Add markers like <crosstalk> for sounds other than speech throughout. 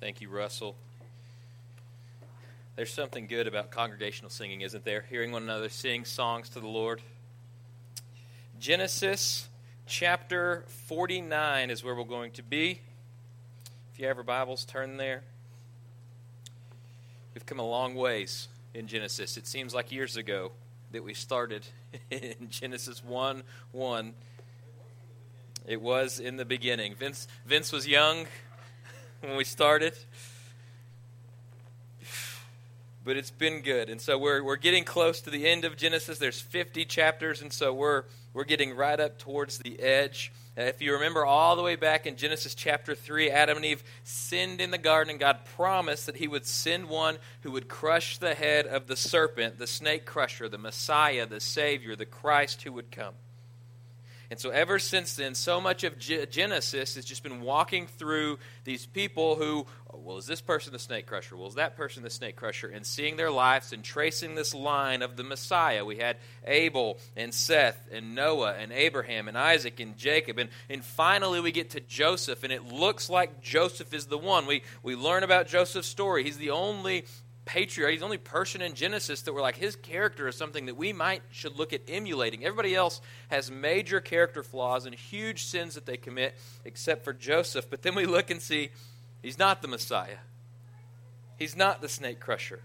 Thank you, Russell. There's something good about congregational singing, isn't there? Hearing one another sing songs to the Lord. Genesis chapter 49 is where we're going to be. If you have your Bibles, turn there. We've come a long ways in Genesis. It seems like years ago that we started <laughs> in Genesis 1 1. It was in the beginning. Vince, Vince was young when we started. But it's been good. And so we're, we're getting close to the end of Genesis. There's 50 chapters, and so we're, we're getting right up towards the edge. Uh, if you remember all the way back in Genesis chapter 3, Adam and Eve sinned in the garden, and God promised that He would send one who would crush the head of the serpent, the snake crusher, the Messiah, the Savior, the Christ who would come. And so, ever since then, so much of Genesis has just been walking through these people who, oh, well, is this person the snake crusher? Well, is that person the snake crusher? And seeing their lives and tracing this line of the Messiah. We had Abel and Seth and Noah and Abraham and Isaac and Jacob. And, and finally, we get to Joseph, and it looks like Joseph is the one. We, we learn about Joseph's story. He's the only patriarch. He's the only person in Genesis that we're like, his character is something that we might should look at emulating. Everybody else has major character flaws and huge sins that they commit, except for Joseph. But then we look and see he's not the Messiah. He's not the snake crusher.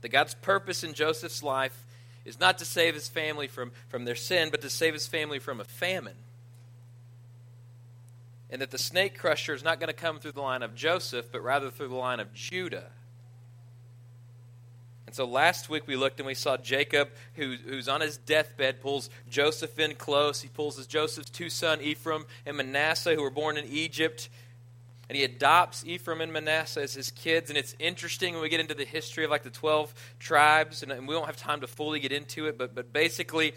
That God's purpose in Joseph's life is not to save his family from, from their sin, but to save his family from a famine. And that the snake crusher is not going to come through the line of Joseph, but rather through the line of Judah. And so last week we looked and we saw Jacob, who, who's on his deathbed, pulls Joseph in close. He pulls his Joseph's two sons, Ephraim and Manasseh, who were born in Egypt. And he adopts Ephraim and Manasseh as his kids. And it's interesting when we get into the history of like the 12 tribes, and, and we don't have time to fully get into it, but, but basically,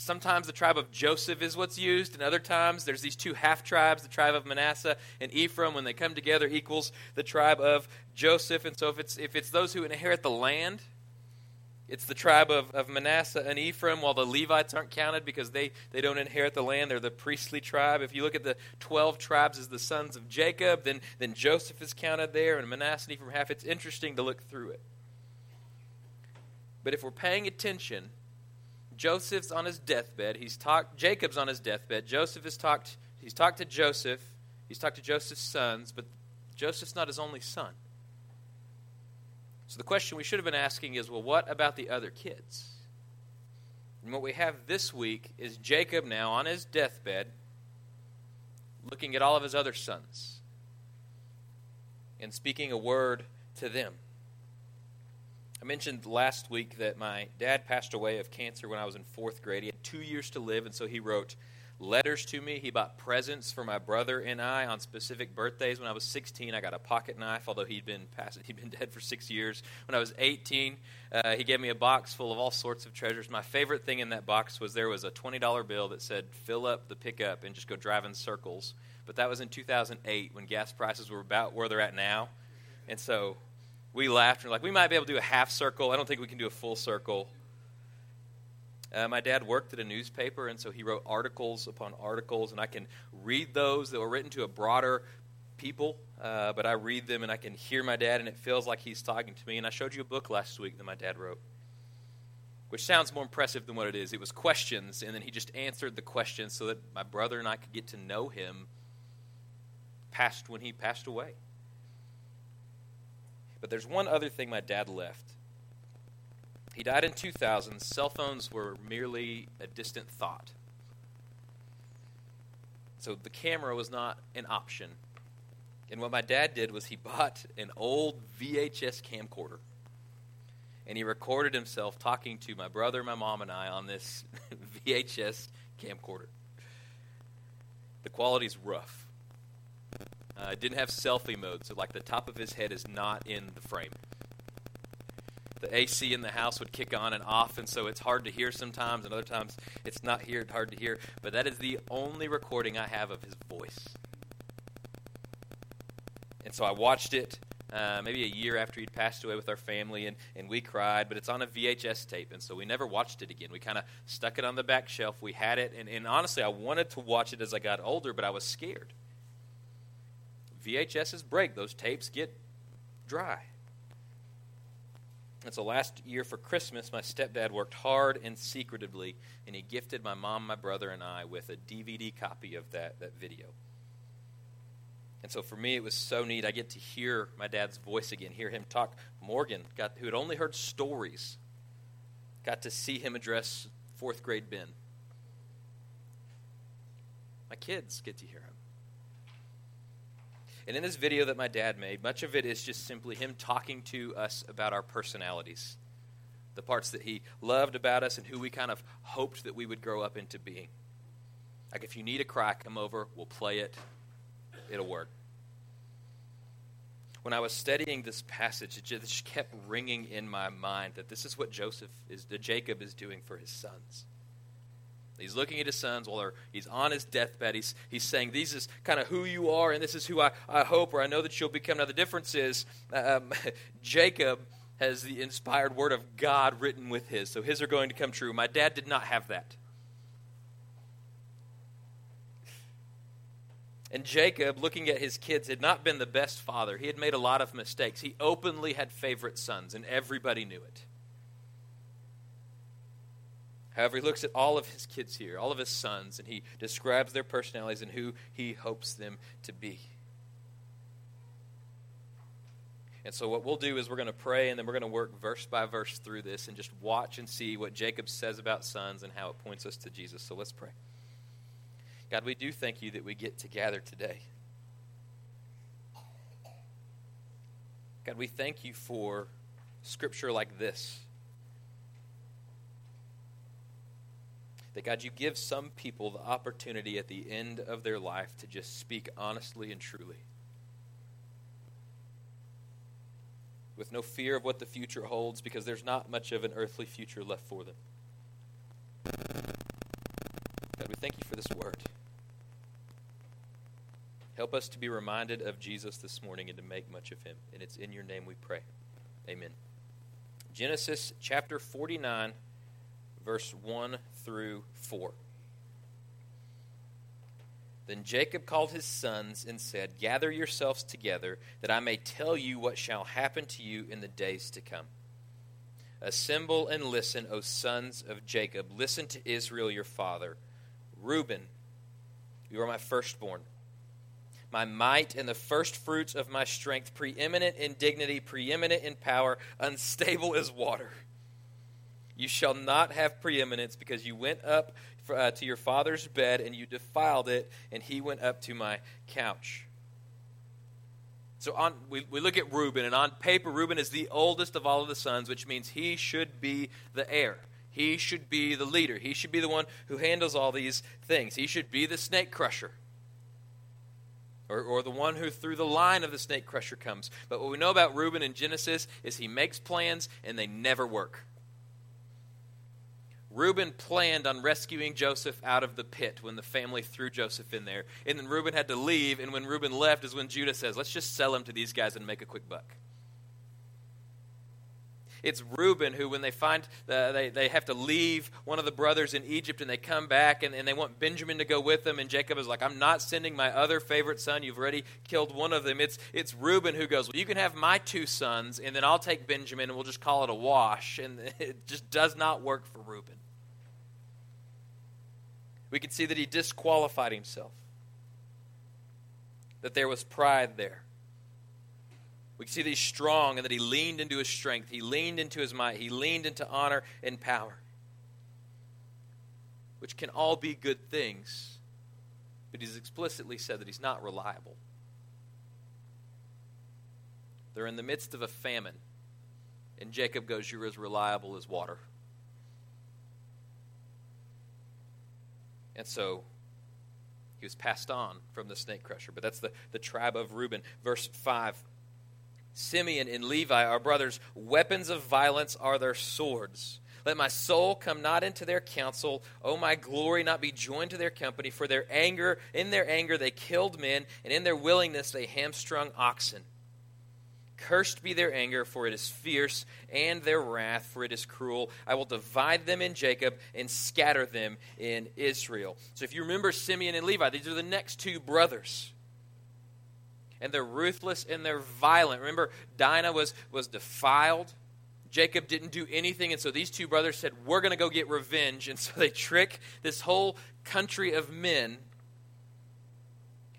sometimes the tribe of Joseph is what's used, and other times there's these two half tribes, the tribe of Manasseh and Ephraim. When they come together, equals the tribe of Joseph. And so if it's if it's those who inherit the land, it's the tribe of, of Manasseh and Ephraim, while the Levites aren't counted because they, they don't inherit the land. They're the priestly tribe. If you look at the 12 tribes as the sons of Jacob, then, then Joseph is counted there, and Manasseh and Ephraim half. It's interesting to look through it. But if we're paying attention, Joseph's on his deathbed. He's talked Jacob's on his deathbed. Joseph has talked he's talked to Joseph. He's talked to Joseph's sons, but Joseph's not his only son. So the question we should have been asking is, well, what about the other kids? And what we have this week is Jacob now on his deathbed looking at all of his other sons and speaking a word to them. I mentioned last week that my dad passed away of cancer when I was in fourth grade. He had two years to live, and so he wrote letters to me. He bought presents for my brother and I on specific birthdays. When I was 16, I got a pocket knife, although he'd been passed, <laughs> he'd been dead for six years. When I was 18, uh, he gave me a box full of all sorts of treasures. My favorite thing in that box was there was a $20 bill that said, "Fill up the pickup and just go drive in circles." But that was in 2008 when gas prices were about where they're at now, and so we laughed and like, we might be able to do a half circle. I don't think we can do a full circle. Uh, my dad worked at a newspaper, and so he wrote articles upon articles, and I can read those that were written to a broader people, uh, but I read them and I can hear my dad, and it feels like he's talking to me. And I showed you a book last week that my dad wrote, which sounds more impressive than what it is. It was questions, and then he just answered the questions so that my brother and I could get to know him past when he passed away. But there's one other thing my dad left. He died in 2000. Cell phones were merely a distant thought. So the camera was not an option. And what my dad did was he <laughs> bought an old VHS camcorder. And he recorded himself talking to my brother, my mom, and I on this <laughs> VHS camcorder. The quality's rough. Uh, didn't have selfie mode, so like the top of his head is not in the frame. The AC in the house would kick on and off, and so it's hard to hear sometimes, and other times it's not here, hard to hear. But that is the only recording I have of his voice. And so I watched it uh, maybe a year after he'd passed away with our family, and, and we cried, but it's on a VHS tape, and so we never watched it again. We kind of stuck it on the back shelf. We had it, and, and honestly, I wanted to watch it as I got older, but I was scared. VHSs break, those tapes get dry. And so last year for Christmas, my stepdad worked hard and secretively, and he gifted my mom, my brother, and I with a DVD copy of that, that video. And so for me, it was so neat. I get to hear my dad's voice again, hear him talk. Morgan, got, who had only heard stories, got to see him address fourth grade Ben. My kids get to hear him. And in this video that my dad made, much of it is just simply him talking to us about our personalities, the parts that he loved about us, and who we kind of hoped that we would grow up into being. Like, if you need a cry, come over, we'll play it, it'll work. When I was studying this passage, it just kept ringing in my mind that this is what Joseph is, that Jacob is doing for his sons. He's looking at his sons while he's on his deathbed. He's, he's saying, This is kind of who you are, and this is who I, I hope or I know that you'll become. Now, the difference is um, <laughs> Jacob has the inspired word of God written with his, so his are going to come true. My dad did not have that. And Jacob, looking at his kids, had not been the best father. He had made a lot of mistakes. He openly had favorite sons, and everybody knew it. However, he looks at all of his kids here, all of his sons, and he describes their personalities and who he hopes them to be. And so, what we'll do is we're going to pray and then we're going to work verse by verse through this and just watch and see what Jacob says about sons and how it points us to Jesus. So, let's pray. God, we do thank you that we get to gather today. God, we thank you for scripture like this That God, you give some people the opportunity at the end of their life to just speak honestly and truly. With no fear of what the future holds, because there's not much of an earthly future left for them. God, we thank you for this word. Help us to be reminded of Jesus this morning and to make much of him. And it's in your name we pray. Amen. Genesis chapter 49 verse 1 through 4. Then Jacob called his sons and said, Gather yourselves together, that I may tell you what shall happen to you in the days to come. Assemble and listen, O sons of Jacob. Listen to Israel your father. Reuben, you are my firstborn, my might and the firstfruits of my strength, preeminent in dignity, preeminent in power, unstable as water. You shall not have preeminence because you went up for, uh, to your father's bed and you defiled it, and he went up to my couch. So on, we, we look at Reuben, and on paper, Reuben is the oldest of all of the sons, which means he should be the heir. He should be the leader. He should be the one who handles all these things. He should be the snake crusher. Or, or, the one who through the line of the snake crusher comes. But what we know about Reuben in Genesis is he makes plans and they never work. Reuben planned on rescuing Joseph out of the pit when the family threw Joseph in there. And then Reuben had to leave, and when Reuben left is when Judah says, Let's just sell him to these guys and make a quick buck. It's Reuben who, when they find uh, they, they have to leave one of the brothers in Egypt and they come back and, and they want Benjamin to go with them, and Jacob is like, I'm not sending my other favorite son. You've already killed one of them. It's, it's Reuben who goes, Well, you can have my two sons, and then I'll take Benjamin and we'll just call it a wash. And <laughs> it just does not work for Reuben we can see that he disqualified himself, that there was pride there. We can see that he's strong and that he leaned into his strength, he leaned into his might, he leaned into honor and power, which can all be good things, but he's explicitly said that he's not reliable. They're in the midst of a famine, and Jacob goes, You're as reliable as water. And so he was passed on from the snake crusher. But that's the, the tribe of Reuben. Verse 5 Simeon and Levi are brothers. Weapons of violence are their swords. Let my soul come not into their counsel. O my glory not be joined to their company. For their anger, in their anger they killed men, and in their willingness they hamstrung oxen. Cursed be their anger, for it is fierce, and their wrath, for it is cruel. I will divide them in Jacob and scatter them in Israel. So if you remember Simeon and Levi, these are the next two brothers. And they're ruthless and they're violent. Remember, Dinah was, was defiled. Jacob didn't do anything, and so these two brothers said, We're going to go get revenge. And <laughs> so they trick this whole country of men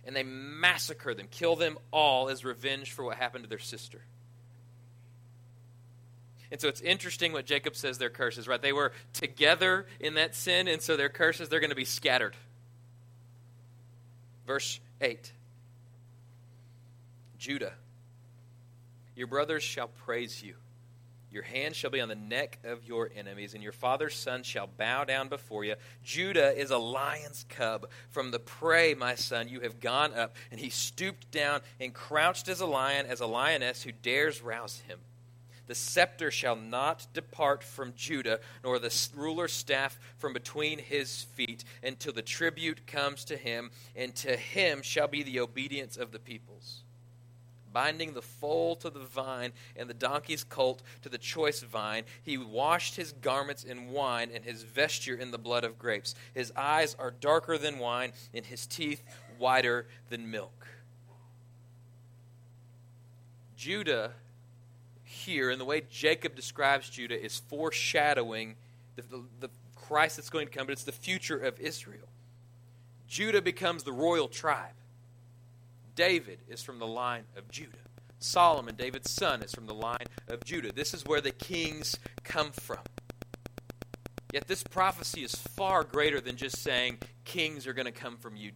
and they massacre them, kill them all as revenge for what happened to their sister. And so it's interesting what Jacob says their curses, right? They were together in that sin, and so their curses, they're going to be scattered. Verse 8 Judah, your brothers shall praise you. Your hand shall be on the neck of your enemies, and your father's son shall bow down before you. Judah is a lion's cub. From the prey, my son, you have gone up. And he stooped down and crouched as a lion, as a lioness who dares rouse him. The scepter shall not depart from Judah, nor the ruler's staff from between his feet, until the tribute comes to him, and to him shall be the obedience of the peoples binding the foal to the vine and the donkey's colt to the choice vine. He washed his garments in wine and his vesture in the blood of grapes. His eyes are darker than wine, and his teeth whiter than milk. Judah, here, and the way Jacob describes Judah, is foreshadowing the, the, the Christ that's going to come, but it's the future of Israel. Judah becomes the royal tribe. David is from the line of Judah. Solomon, David's son, is from the line of Judah. This is where the kings come from. Yet this prophecy is far greater than just saying kings are going to come from you.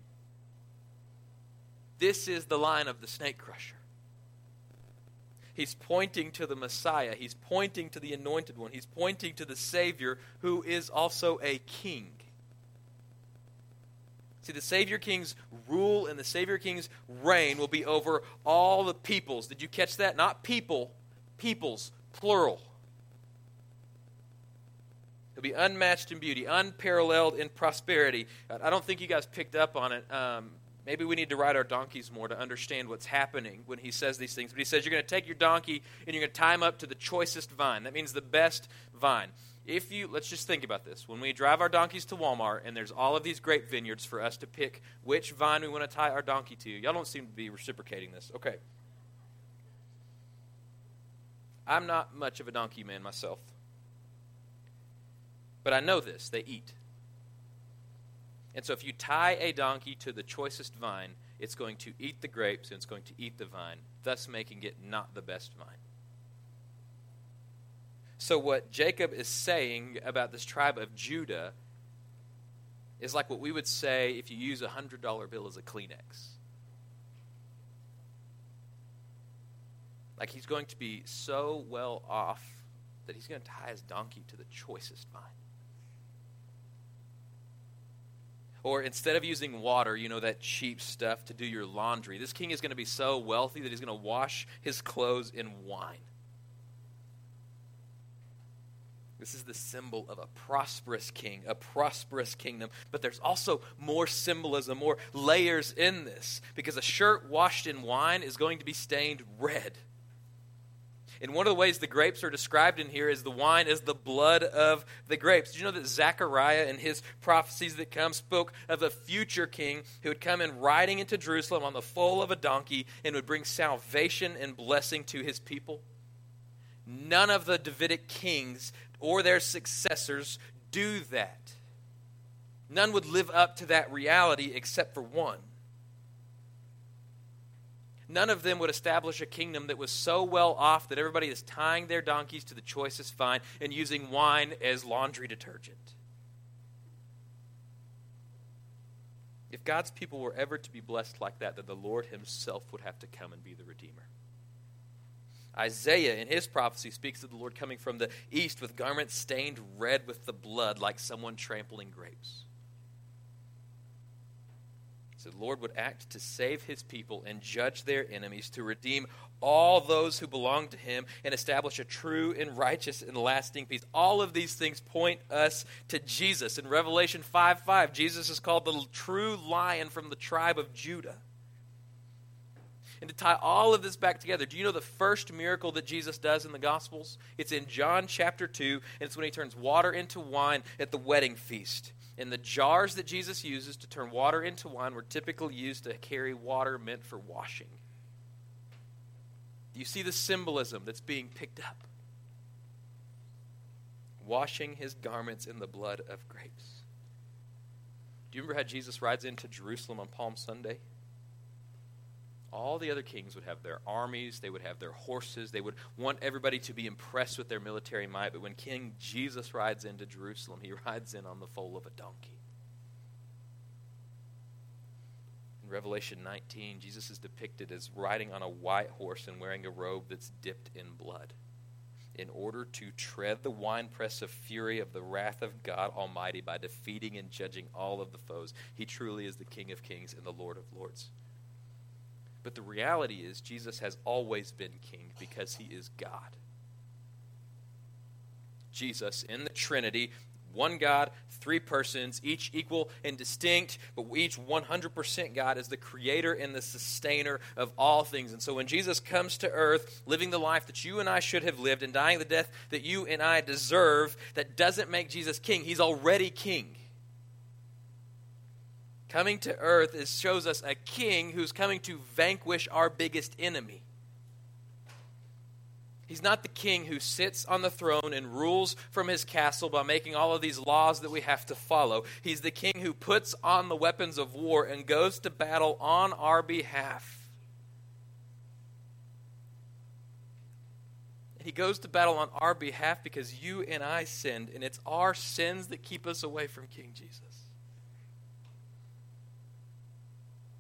This is the line of the snake crusher. He's pointing to the Messiah. He's pointing to the anointed one. He's pointing to the Savior who is also a king. See, the Savior King's rule and the Savior King's reign will be over all the peoples. Did you catch that? Not people, peoples, plural. He'll be unmatched in beauty, unparalleled in prosperity. I don't think you guys picked up on it. Um, maybe we need to ride our donkeys more to understand what's happening when he says these things. But he says you're going to take your donkey and you're going to tie him up to the choicest vine. That means the best vine if you let's just think about this. When we drive our donkeys to walmart and there's all of these grape vineyards for us to pick which vine we want to tie our donkey to y'all don't seem to be reciprocating this. Okay. I'm not much of a donkey man myself. But i know this they eat. And so if you tie a donkey to the choicest vine it's going to eat the grapes and it's going to eat the vine thus making it not the best vine so, what Jacob is saying about this tribe of Judah is like what we would say if you use a $100 bill as a Kleenex. Like he's going to be so well off that he's going to tie his donkey to the choicest vine. Or instead of using water, you know, that cheap stuff to do your laundry, this king is going to be so wealthy that he's going to wash his clothes in wine. This is the symbol of a prosperous king, a prosperous kingdom. But there's also more symbolism, more layers in this, because a shirt washed in wine is going to be stained red. And one of the ways the grapes are described in here is the wine is the blood of the grapes. Did you know that Zechariah in his prophecies that come spoke of a future king who would come in riding into Jerusalem on the foal of a donkey and would bring salvation and blessing to his people? None of the Davidic kings or their successors do that. None would live up to that reality except for one. None of them would establish a kingdom that was so well off that everybody is tying their donkeys to the choicest vine and using wine as laundry detergent. If God's people were ever to be blessed like that, then the Lord Himself would have to come and be the Redeemer. Isaiah, in his prophecy, speaks of the Lord coming from the east with garments stained red with the blood, like someone trampling grapes. So the Lord would act to save his people and judge their enemies, to redeem all those who belong to him, and establish a true and righteous and lasting peace. All of these things point us to Jesus. In Revelation 5 5, Jesus is called the true lion from the tribe of Judah. And to tie all of this back together, do you know the first miracle that Jesus does in the Gospels? It's in John chapter 2, and it's when he turns water into wine at the wedding feast. And the jars that Jesus uses to turn water into wine were typically used to carry water meant for washing. Do you see the symbolism that's being picked up? Washing his garments in the blood of grapes. Do you remember how Jesus rides into Jerusalem on Palm Sunday? All the other kings would have their armies, they would have their horses, they would want everybody to be impressed with their military might. But when King Jesus rides into Jerusalem, he <laughs> rides in on the foal of a donkey. In Revelation 19, Jesus is depicted as riding on a white horse and wearing a robe that's dipped in blood in order to tread the winepress of fury of the wrath of God Almighty by defeating and judging all of the foes. He truly is the King of kings and the Lord of lords. But the reality is, Jesus has always been king because he is God. Jesus in the Trinity, one God, three persons, each equal and distinct, but each 100% God is the creator and the sustainer of all things. And so when Jesus comes to earth, living the life that you and I should have lived and dying the death that you and I deserve, that doesn't make Jesus king. He's already king. Coming to earth is, shows us a king who's coming to vanquish our biggest enemy. He's not the king who sits on the throne and rules from his castle by making all of these laws that we have to follow. He's the king who puts on the weapons of war and goes to battle on our behalf. He goes to battle on our behalf because you and I sinned, and it's our sins that keep us away from King Jesus.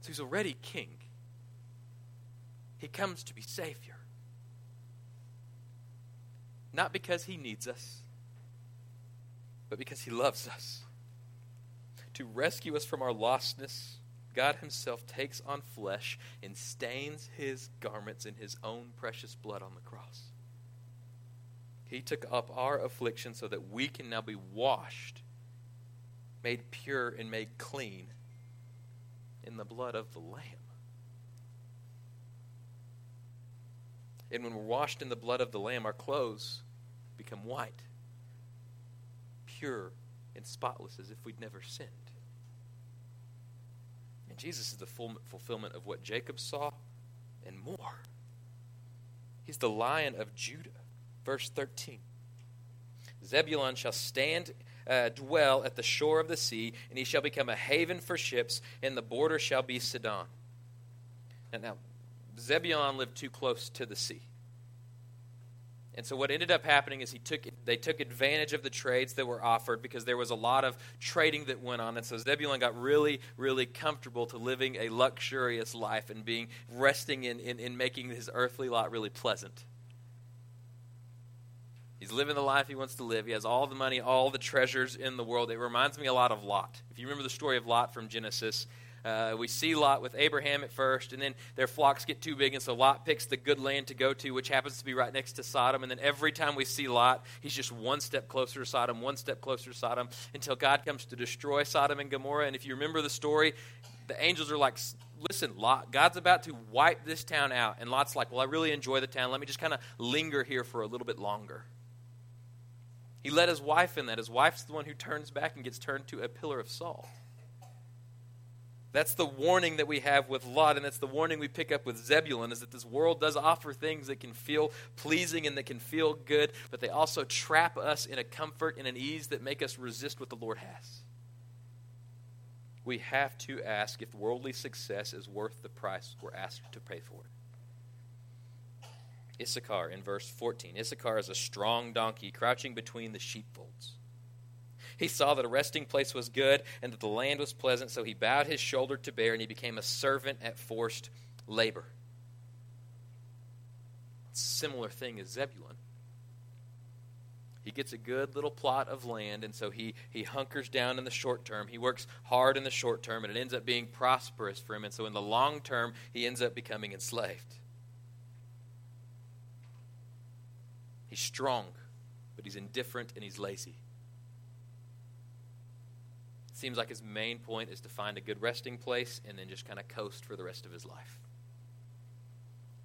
So he's already king. He comes to be Savior. Not because he needs us, but because he loves us. To rescue us from our lostness, God Himself takes on flesh and stains His garments in His own precious blood on the cross. He took up our affliction so that we can now be washed, made pure, and made clean in the blood of the Lamb. And when we're washed in the blood of the Lamb, our clothes become white, pure, and spotless as if we'd never sinned. And Jesus is the full fulfillment of what Jacob saw and more. He's the lion of Judah. Verse 13 Zebulun shall stand uh, dwell at the shore of the sea, and he shall become a haven for ships, and the border shall be Sidon. And now, Zebulun lived too close to the sea. And so what ended up happening is he took they took advantage of the trades that were offered because there was a lot of trading that went on. And so Zebulun got really, really comfortable to living a luxurious life and being resting in, in, in making his earthly lot really pleasant. He's living the life he wants to live. He has all the money, all the treasures in the world. It reminds me a lot of Lot. If you remember the story of Lot from Genesis, uh, we see Lot with Abraham at first, and then their flocks get too big, and so Lot picks the good land to go to, which happens to be right next to Sodom. And then every time we see Lot, he's just one step closer to Sodom, one step closer to Sodom, until God comes to destroy Sodom and Gomorrah. And if you remember the story, the angels are like, listen, Lot, God's about to wipe this town out. And Lot's like, well, I really enjoy the town. Let me just kind of linger here for a little bit longer. He let his wife in that. His wife's the one who turns back and gets turned to a pillar of salt. That's the warning that we have with Lot, and that's the warning we pick up with Zebulun, is that this world does offer things that can feel pleasing and that can feel good, but they also trap us in a comfort and an ease that make us resist what the Lord has. We have to ask if worldly success is worth the price we're asked to pay for it. Issachar in verse 14. Issachar is a strong donkey crouching between the sheepfolds. He saw that a resting place was good and that the land was pleasant, so he bowed his shoulder to bear and he became a servant at forced labor. Similar thing as Zebulun. He gets a good little plot of land, and so he, he hunkers down in the short term. He works hard in the short term, and it ends up being prosperous for him. And so in the long term, he ends up becoming enslaved. He's strong, but he's indifferent and he's lazy. It seems like his main point is to find a good resting place and then just kind of coast for the rest of his life.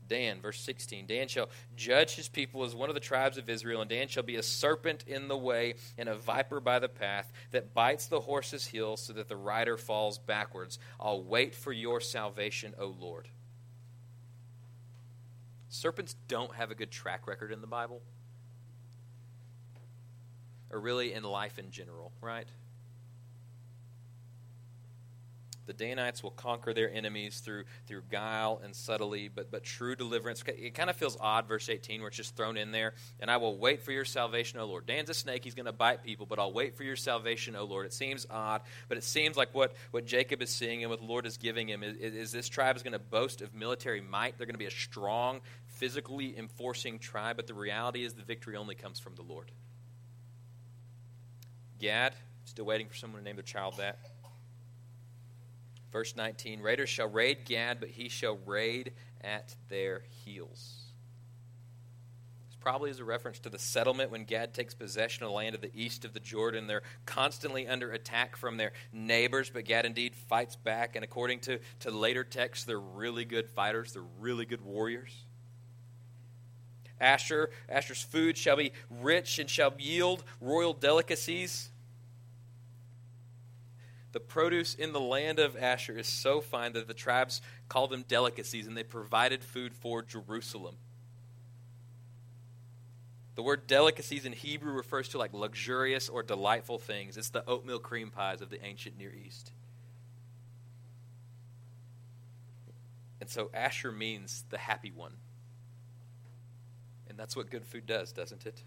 Dan, verse 16 Dan shall judge his people as one of the tribes of Israel, and Dan shall be a serpent in the way and a viper by the path that bites the horse's heel so that the rider falls backwards. I'll wait for your salvation, O Lord. serpents don't have a good track record in the Bible, or really in life in general, right? The Danites will conquer their enemies through through guile and subtlety, but but true deliverance. It kind of feels odd, verse 18, where it's just thrown in there. And I will wait for your salvation, O Lord. Dan's a snake; he's going to bite people, but I'll wait for your salvation, O Lord. It seems odd, but it seems like what what Jacob is seeing and what the Lord is giving him is, is this tribe is going to boast of military might. They're going to be a strong, physically enforcing tribe, but the reality is the victory only comes from the Lord. Gad, still waiting for someone to name their child that. Verse 19 Raiders shall raid Gad, but he shall raid at their heels. This probably is a reference to the settlement when Gad takes possession of the land of the east of the Jordan. They're constantly under attack from their neighbors, but Gad indeed fights back. And according to, to later texts, they're really good fighters, they're really good warriors. Asher, Asher's food shall be rich and shall yield royal delicacies. The produce in the land of Asher is so fine that the tribes call them delicacies, and they provided food for Jerusalem. The word delicacies in Hebrew refers to like luxurious or delightful things. It's the oatmeal cream pies of the ancient Near East. And so Asher means the happy one. And that's what good food does, doesn't it?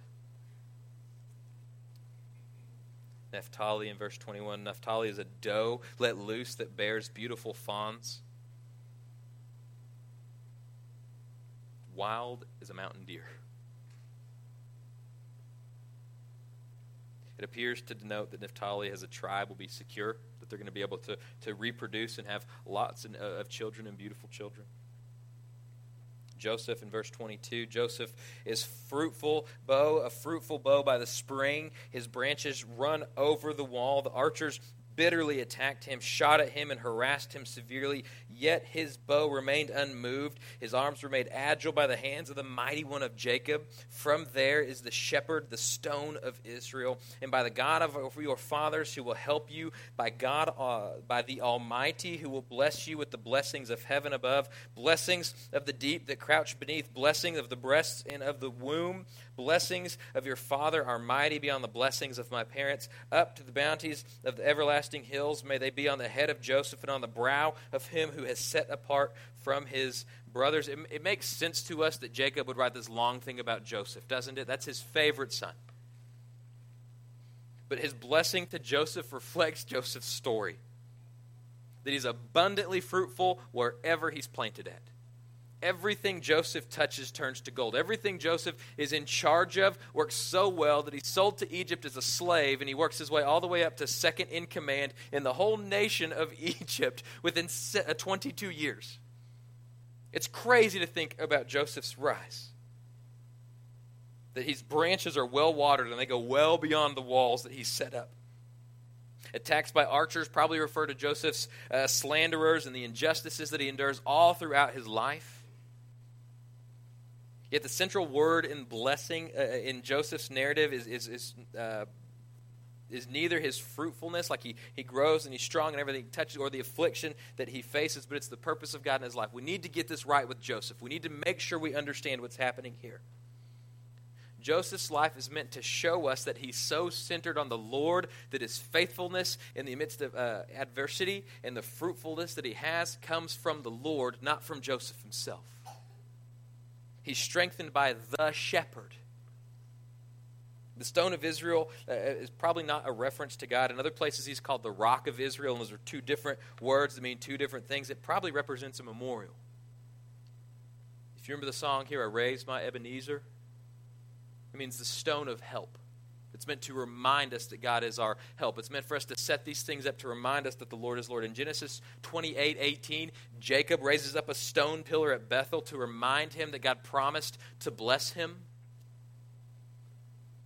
Naphtali in verse 21. Naphtali is a doe let loose that bears beautiful fawns. Wild as a mountain deer. It appears to denote that Naphtali as a tribe will be secure, that they're going to be able to, to reproduce and have lots of children and beautiful children. Joseph in verse 22. Joseph is fruitful bough, a fruitful bough by the spring. His branches run over the wall. The archers bitterly attacked him, shot at him, and harassed him severely. Yet his bow remained unmoved. His arms were made agile by the hands of the mighty one of Jacob. From there is the shepherd, the stone of Israel. And by the God of your fathers who will help you, by God, uh, by the Almighty who will bless you with the blessings of heaven above, blessings of the deep that crouch beneath, blessings of the breasts and of the womb, blessings of your father are mighty beyond the blessings of my parents, up to the bounties of the everlasting hills. May they be on the head of Joseph and on the brow of him who has set apart from his brothers. It, it makes sense to us that Jacob would write this long thing about Joseph, doesn't it? That's his favorite son. But his blessing to Joseph reflects Joseph's story that he's abundantly fruitful wherever he's planted at everything Joseph touches turns to gold. Everything Joseph is in charge of works so well that he's sold to Egypt as a slave, and he works his way all the way up to second in command in the whole nation of <laughs> Egypt within uh, 22 years. It's crazy to think about Joseph's rise. That his branches are well watered and they go well beyond the walls that he's set up. Attacks by archers probably refer to Joseph's uh, slanderers and the injustices that he endures all throughout his life. Yet the central word in blessing uh, uh, in Joseph's narrative is, is, is, uh, is neither his fruitfulness, like he, he grows and he's strong and everything he touches, or the affliction that he faces, but it's the purpose of God in his life. We need to get this right with Joseph. We need to make sure we understand what's happening here. Joseph's life is meant to show us that he's so centered on the Lord that his faithfulness in the midst of uh, adversity and the fruitfulness that he has comes from the Lord, not from Joseph himself. He's strengthened by the shepherd. The stone of Israel uh, is probably not a reference to God. In other places, he's called the rock of Israel, and those are two different words that mean two different things. It probably represents a memorial. If you remember the song here, I raised my Ebenezer, it means the stone of help. It's meant to remind us that God is our help. It's meant for us to set these things up to remind us that the Lord is Lord. In Genesis 28 18, Jacob raises up a stone pillar at Bethel to remind him that God promised to bless him.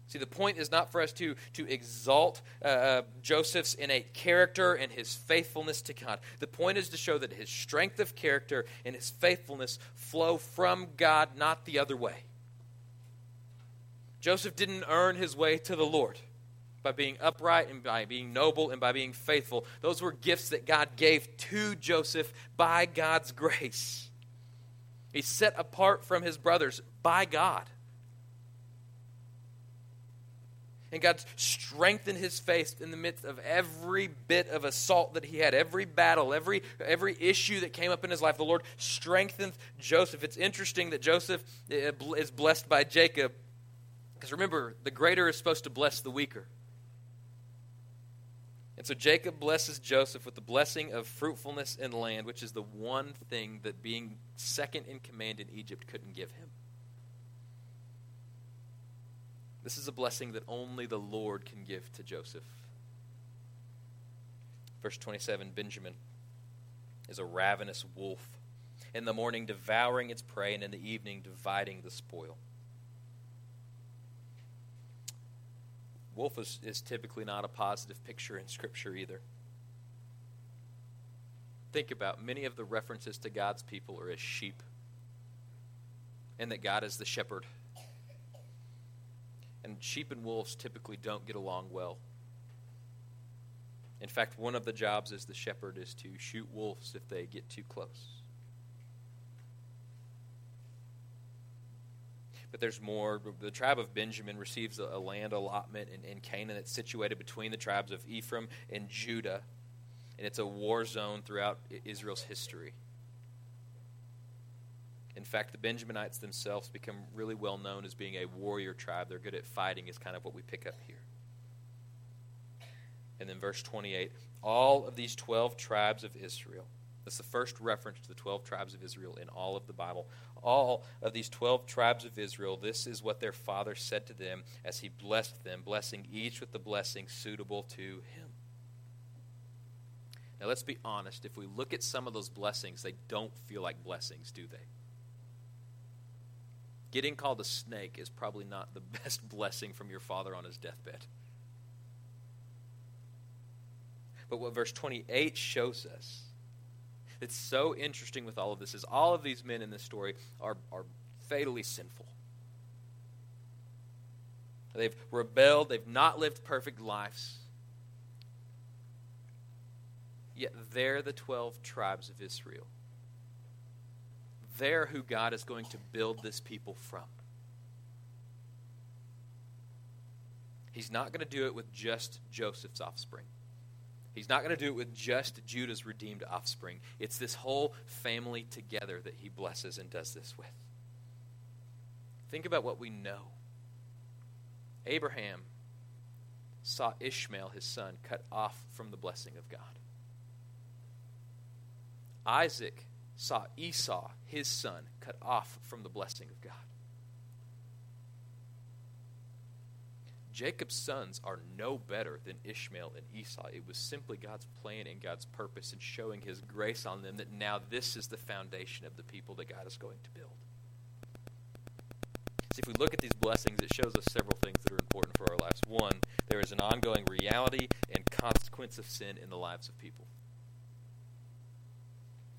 See, the point is not for us to, to exalt uh, uh, Joseph's innate character and his faithfulness to God. The point is to show that his strength of character and his faithfulness flow from God, not the other way. Joseph didn't earn his way to the Lord by being upright and by being noble and by being faithful. Those were gifts that God gave to Joseph by God's grace. He's set apart from his brothers by God. And God strengthened his faith in the midst of every bit of assault that he had, every battle, every, every issue that came up in his life. The Lord strengthened Joseph. It's interesting that Joseph eh, is blessed by Jacob because remember, the greater is supposed to bless the weaker. And so Jacob blesses Joseph with the blessing of fruitfulness in land, which is the one thing that being second in command in Egypt couldn't give him. This is a blessing that only the Lord can give to Joseph. Verse 27 Benjamin is a ravenous wolf, in the morning devouring its prey, and in the evening dividing the spoil. Wolf is, is typically not a positive picture in Scripture either. Think about many of the references to God's people are as sheep, and that God is the shepherd. And sheep and wolves typically don't get along well. In fact, one of the jobs as the shepherd is to shoot wolves if they get too close. But there's more. The tribe of Benjamin receives a, land allotment in, in Canaan that's situated between the tribes of Ephraim and Judah. And it's a war zone throughout Israel's history. In fact, the Benjaminites themselves become really well known as being a warrior tribe. They're good at fighting, is kind of what we pick up here. And then verse 28 all of these 12 tribes of Israel that's the first reference to the 12 tribes of Israel in all of the Bible. All of these 12 tribes of Israel, this is what their father said to them as he blessed them, blessing each with the blessing suitable to him. Now, let's be honest. If we look at some of those blessings, they don't feel like blessings, do they? Getting called a snake is probably not the <laughs> best blessing from your father on his deathbed. But what verse 28 shows us that's so interesting with all of this is all of these men in this story are, are fatally sinful. They've rebelled, they've not lived perfect lives. Yet they're the 12 tribes of Israel. They're who God is going to build this people from. He's not going to do it with just Joseph's offspring. He's not going to do it with just Judah's redeemed offspring. It's this whole family together that he blesses and does this with. Think about what we know. Abraham saw Ishmael, his son, cut off from the blessing of God. Isaac saw Esau, his son, cut off from the blessing of God. Jacob's sons are no better than Ishmael and Esau. It was simply God's plan and God's purpose and showing his grace on them that now this is the foundation of the people that God is going to build. See, if we look at these blessings, it shows us several things that are important for our lives. One, there is an ongoing reality and consequence of sin in the lives of people.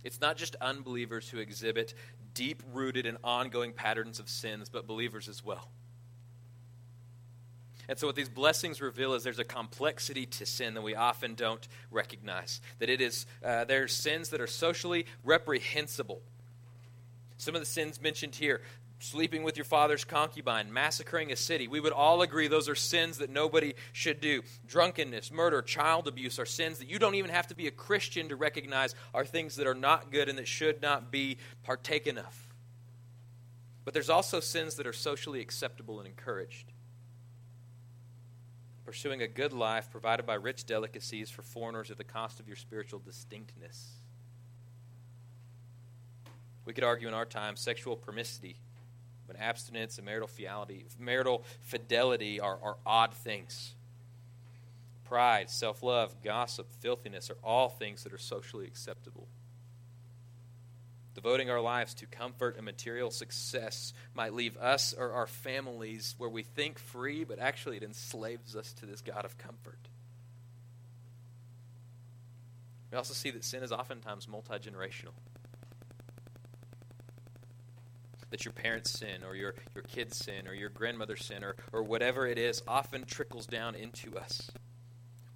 It's not just unbelievers who exhibit deep rooted and ongoing patterns of sins, but believers as well. And so, what these blessings reveal is there's a complexity to sin that we often don't recognize. That it is, uh, are sins that are socially reprehensible. Some of the sins mentioned here sleeping with your father's concubine, massacring a city. We would all agree those are sins that nobody should do. Drunkenness, murder, child abuse are sins that you don't even have to be a Christian to recognize are things that are not good and that should not be partaken of. But there's also sins that are socially acceptable and encouraged pursuing a good life provided by rich delicacies for foreigners at the cost of your spiritual distinctness. We could argue in our time sexual promiscuity, but abstinence and marital fidelity, marital fidelity are, are odd things. Pride, self love, gossip, filthiness are all things that are socially acceptable. Devoting our lives to comfort and material success might leave us or our families where we think free, but actually it enslaves us to this God of comfort. We also see that sin is oftentimes multi generational. That your parents' sin, or your, your kids' sin, or your grandmother's sin, or, or whatever it is, often trickles down into us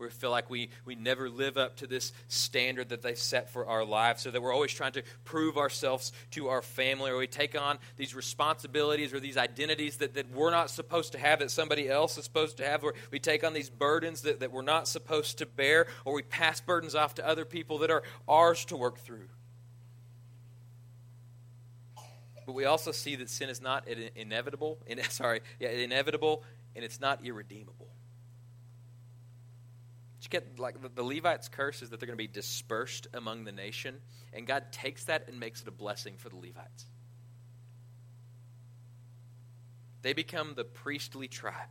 we feel like we, we never live up to this standard that they've set for our lives, so that we're always trying to prove ourselves to our family, or we take on these responsibilities or these identities that, that we're not supposed to have, that somebody else is supposed to have, or we take on these burdens that, that we're not supposed to bear, or we pass burdens off to other people that are ours to work through. But we also see that sin is not inevitable. In, <laughs> sorry, yeah, inevitable, and it's not irredeemable. You get like the, the Levites' curse is that they're going to be dispersed among the nation, and God takes that and makes it a blessing for the Levites. They become the priestly tribe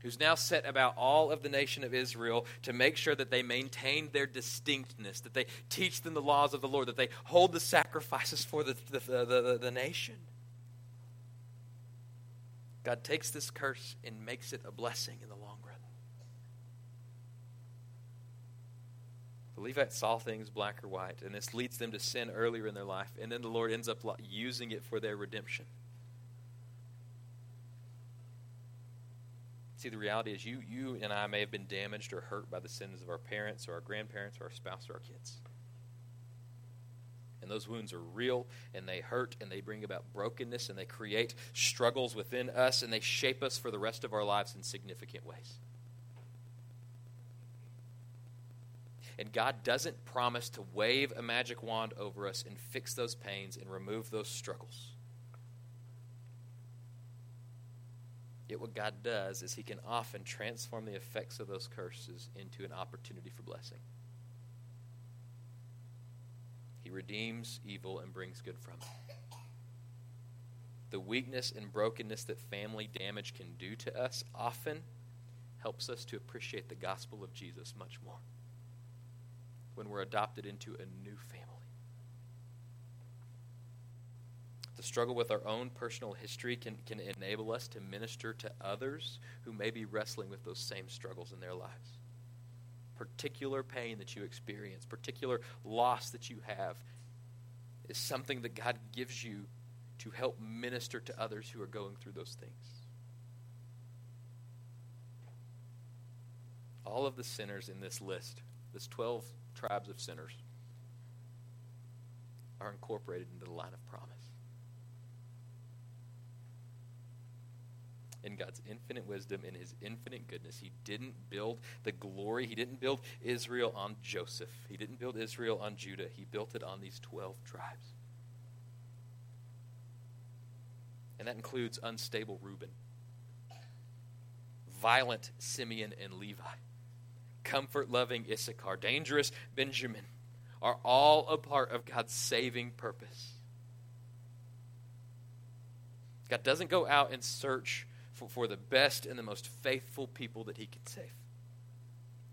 who's now set about all of the nation of Israel to make sure that they maintain their distinctness, that they teach them the laws of the Lord, that they hold the sacrifices for the, the, the, the, the nation. God takes this curse and makes it a blessing in the long Levites saw things black or white, and this leads them to sin earlier in their life, and then the Lord ends up using it for their redemption. See, the reality is you, you and I may have been damaged or hurt by the sins of our parents or our grandparents or our spouse or our kids. And those wounds are real and they hurt and they bring about brokenness and they create struggles within us and they shape us for the rest of our lives in significant ways. And God doesn't promise to wave a magic wand over us and fix those pains and remove those struggles. Yet, what God does is He can often transform the effects of those curses into an opportunity for blessing. He redeems evil and brings good from it. The weakness and brokenness that family damage can do to us often helps us to appreciate the gospel of Jesus much more when we're adopted into a new family. The struggle with our own personal history can, can enable us to minister to others who may be wrestling with those same struggles in their lives. Particular pain that you experience, particular loss that you have, is something that God gives you to help minister to others who are going through those things. All of the sinners in this list, this 12 tribes of sinners, are incorporated into the line of promise. in God's infinite wisdom, in his infinite goodness. He didn't build the glory, he didn't build Israel on Joseph, he didn't build Israel on Judah. He built it on these 12 tribes. And that includes unstable Reuben, violent Simeon and Levi, comfort loving Issachar, dangerous Benjamin are all a part of God's saving purpose. God doesn't go out and search for, for the best and the most faithful people that he can save.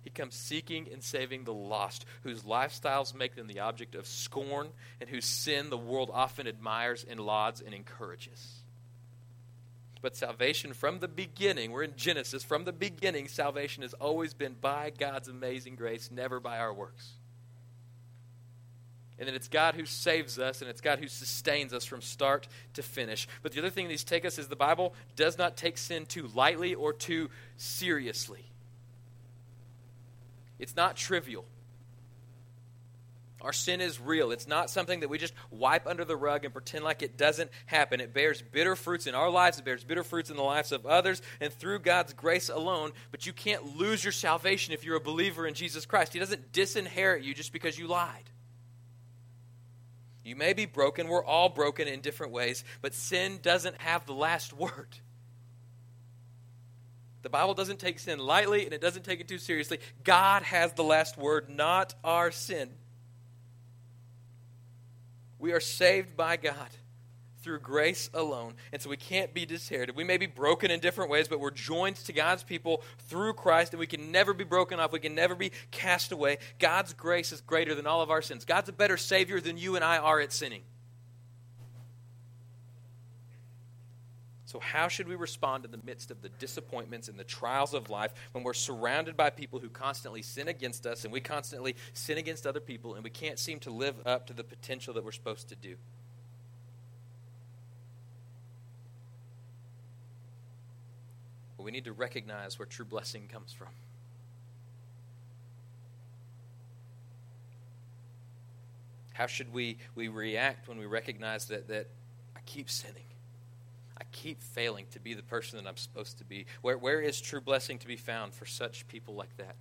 He comes seeking and saving the lost, whose lifestyles make them the object of scorn, and whose sin the world often admires and lauds and encourages. But salvation from the beginning, we're in Genesis, from the beginning, salvation has always been by God's amazing grace, never by our works and then it's God who saves us, and it's God who sustains us from start to finish. But the other thing these take us is the Bible does not take sin too lightly or too seriously. It's not trivial. Our sin is real. It's not something that we just wipe under the rug and pretend like it doesn't happen. It bears bitter fruits in our lives, it bears bitter fruits in the lives of others, and through God's grace alone. But you can't lose your salvation if you're a believer in Jesus Christ. He doesn't disinherit you just because you lied. You may be broken. We're all broken in different ways, but sin doesn't have the last word. The Bible doesn't take sin lightly and it doesn't take it too seriously. God has the last word, not our sin. We are saved by God through grace alone. And so we can't be disherited. We may be broken in different ways, but we're joined to God's people through Christ, and we can never be broken off. We can never be cast away. God's grace is greater than all of our sins. God's a better Savior than you and I are at sinning. So, how should we respond in the midst of the disappointments and the trials of life when we're surrounded by people who constantly sin against us and we constantly sin against other people and we can't seem to live up to the potential that we're supposed to do? Well, we need to recognize where true blessing comes from. How should we, we react when we recognize that, that I keep sinning? I keep failing to be the person that I'm supposed to be. Where, where is true blessing to be found for such people like that?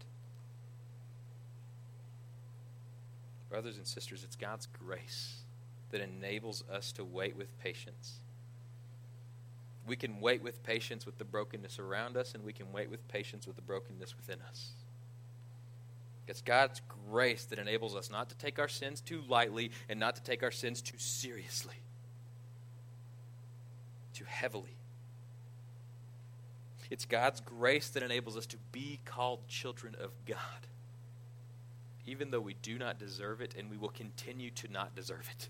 Brothers and sisters, it's God's grace that enables us to wait with patience. We can wait with patience with the brokenness around us, and we can wait with patience with the brokenness within us. It's God's grace that enables us not to take our sins too lightly and not to take our sins too seriously too heavily. It's God's grace that enables us to be called children of God, even though we do not deserve it and we will continue to not deserve it.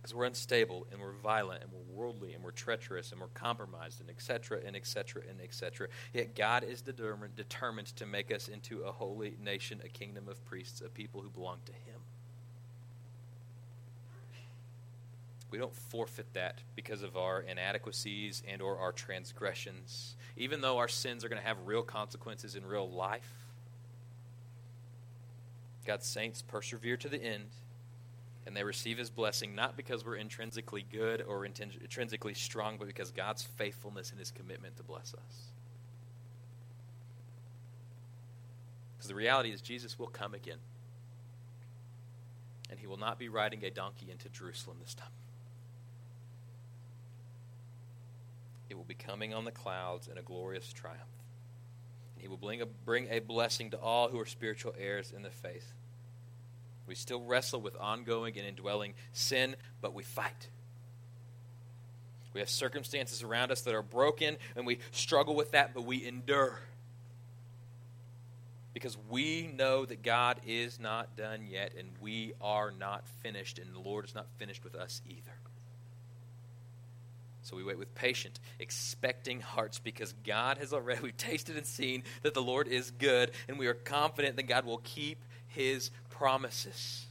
Because we're unstable and we're violent and we're worldly and we're treacherous and we're compromised and etc. and etc. and etc. Yet God is determined, determined to make us into a holy nation, a kingdom of priests, a people who belong to Him. We don't forfeit that because of our inadequacies and or our transgressions. Even though our sins are going to have real consequences in real life god's saints persevere to the end and they receive his blessing not because we're intrinsically good or intrinsically strong but because god's faithfulness and his commitment to bless us. Because the reality is jesus will come again and he will not be riding a donkey into jerusalem this time It will be coming on the clouds in a glorious triumph. He will bring a, bring a blessing to all who are spiritual heirs in the faith. We still wrestle with ongoing and indwelling sin, but we fight. We have circumstances around us that are broken, and we struggle with that, but we endure. Because we know that God is not done yet, and we are not finished, and the Lord is not finished with us either. So we wait with patient, expecting hearts because God has already, <laughs> we've tasted and seen that the Lord is good, and we are confident that God will keep his promises.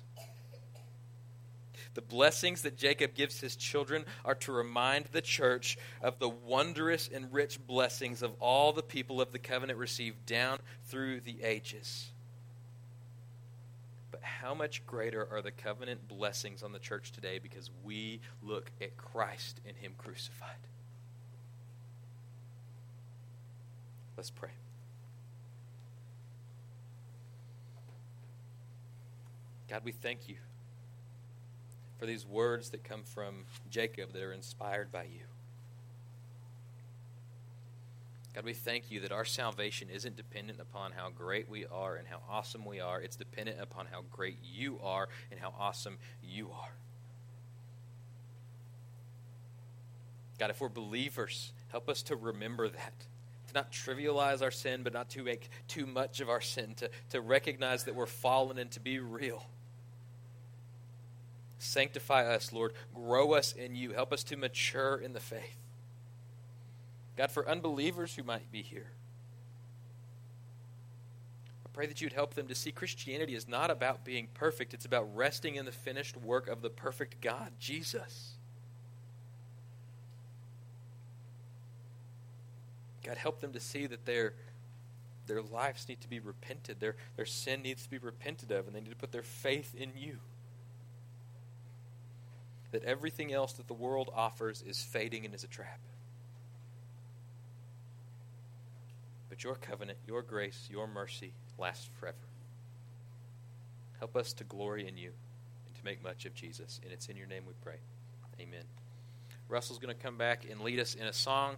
The blessings that Jacob gives his children are to remind the church of the wondrous and rich blessings of all the people of the covenant received down through the ages. But how much greater are the covenant blessings on the church today because we look at Christ in Him crucified? Let's pray. God, we thank you for these words that come from Jacob that are inspired by you. God, we thank you that our salvation isn't dependent upon how great we are and how awesome we are. It's dependent upon how great you are and how awesome you are. God, if we're believers, help us to remember that. To not trivialize our sin, but not to make too much of our sin. To, to recognize that we're fallen and to be real. Sanctify us, Lord. Grow us in you. Help us to mature in the faith. God, for unbelievers who might be here, I pray that you'd help them to see Christianity is not about being perfect, it's about resting in the finished work of the perfect God, Jesus. God, help them to see that their, their lives need to be repented, their, their sin needs to be repented of, and they need to put their faith in you. That everything else that the world offers is fading and is a trap. But your covenant, your grace, your mercy lasts forever. Help us to glory in you and to make much of Jesus. And it's in your name we pray. Amen. Russell's going to come back and lead us in a song.